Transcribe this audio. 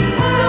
Bye.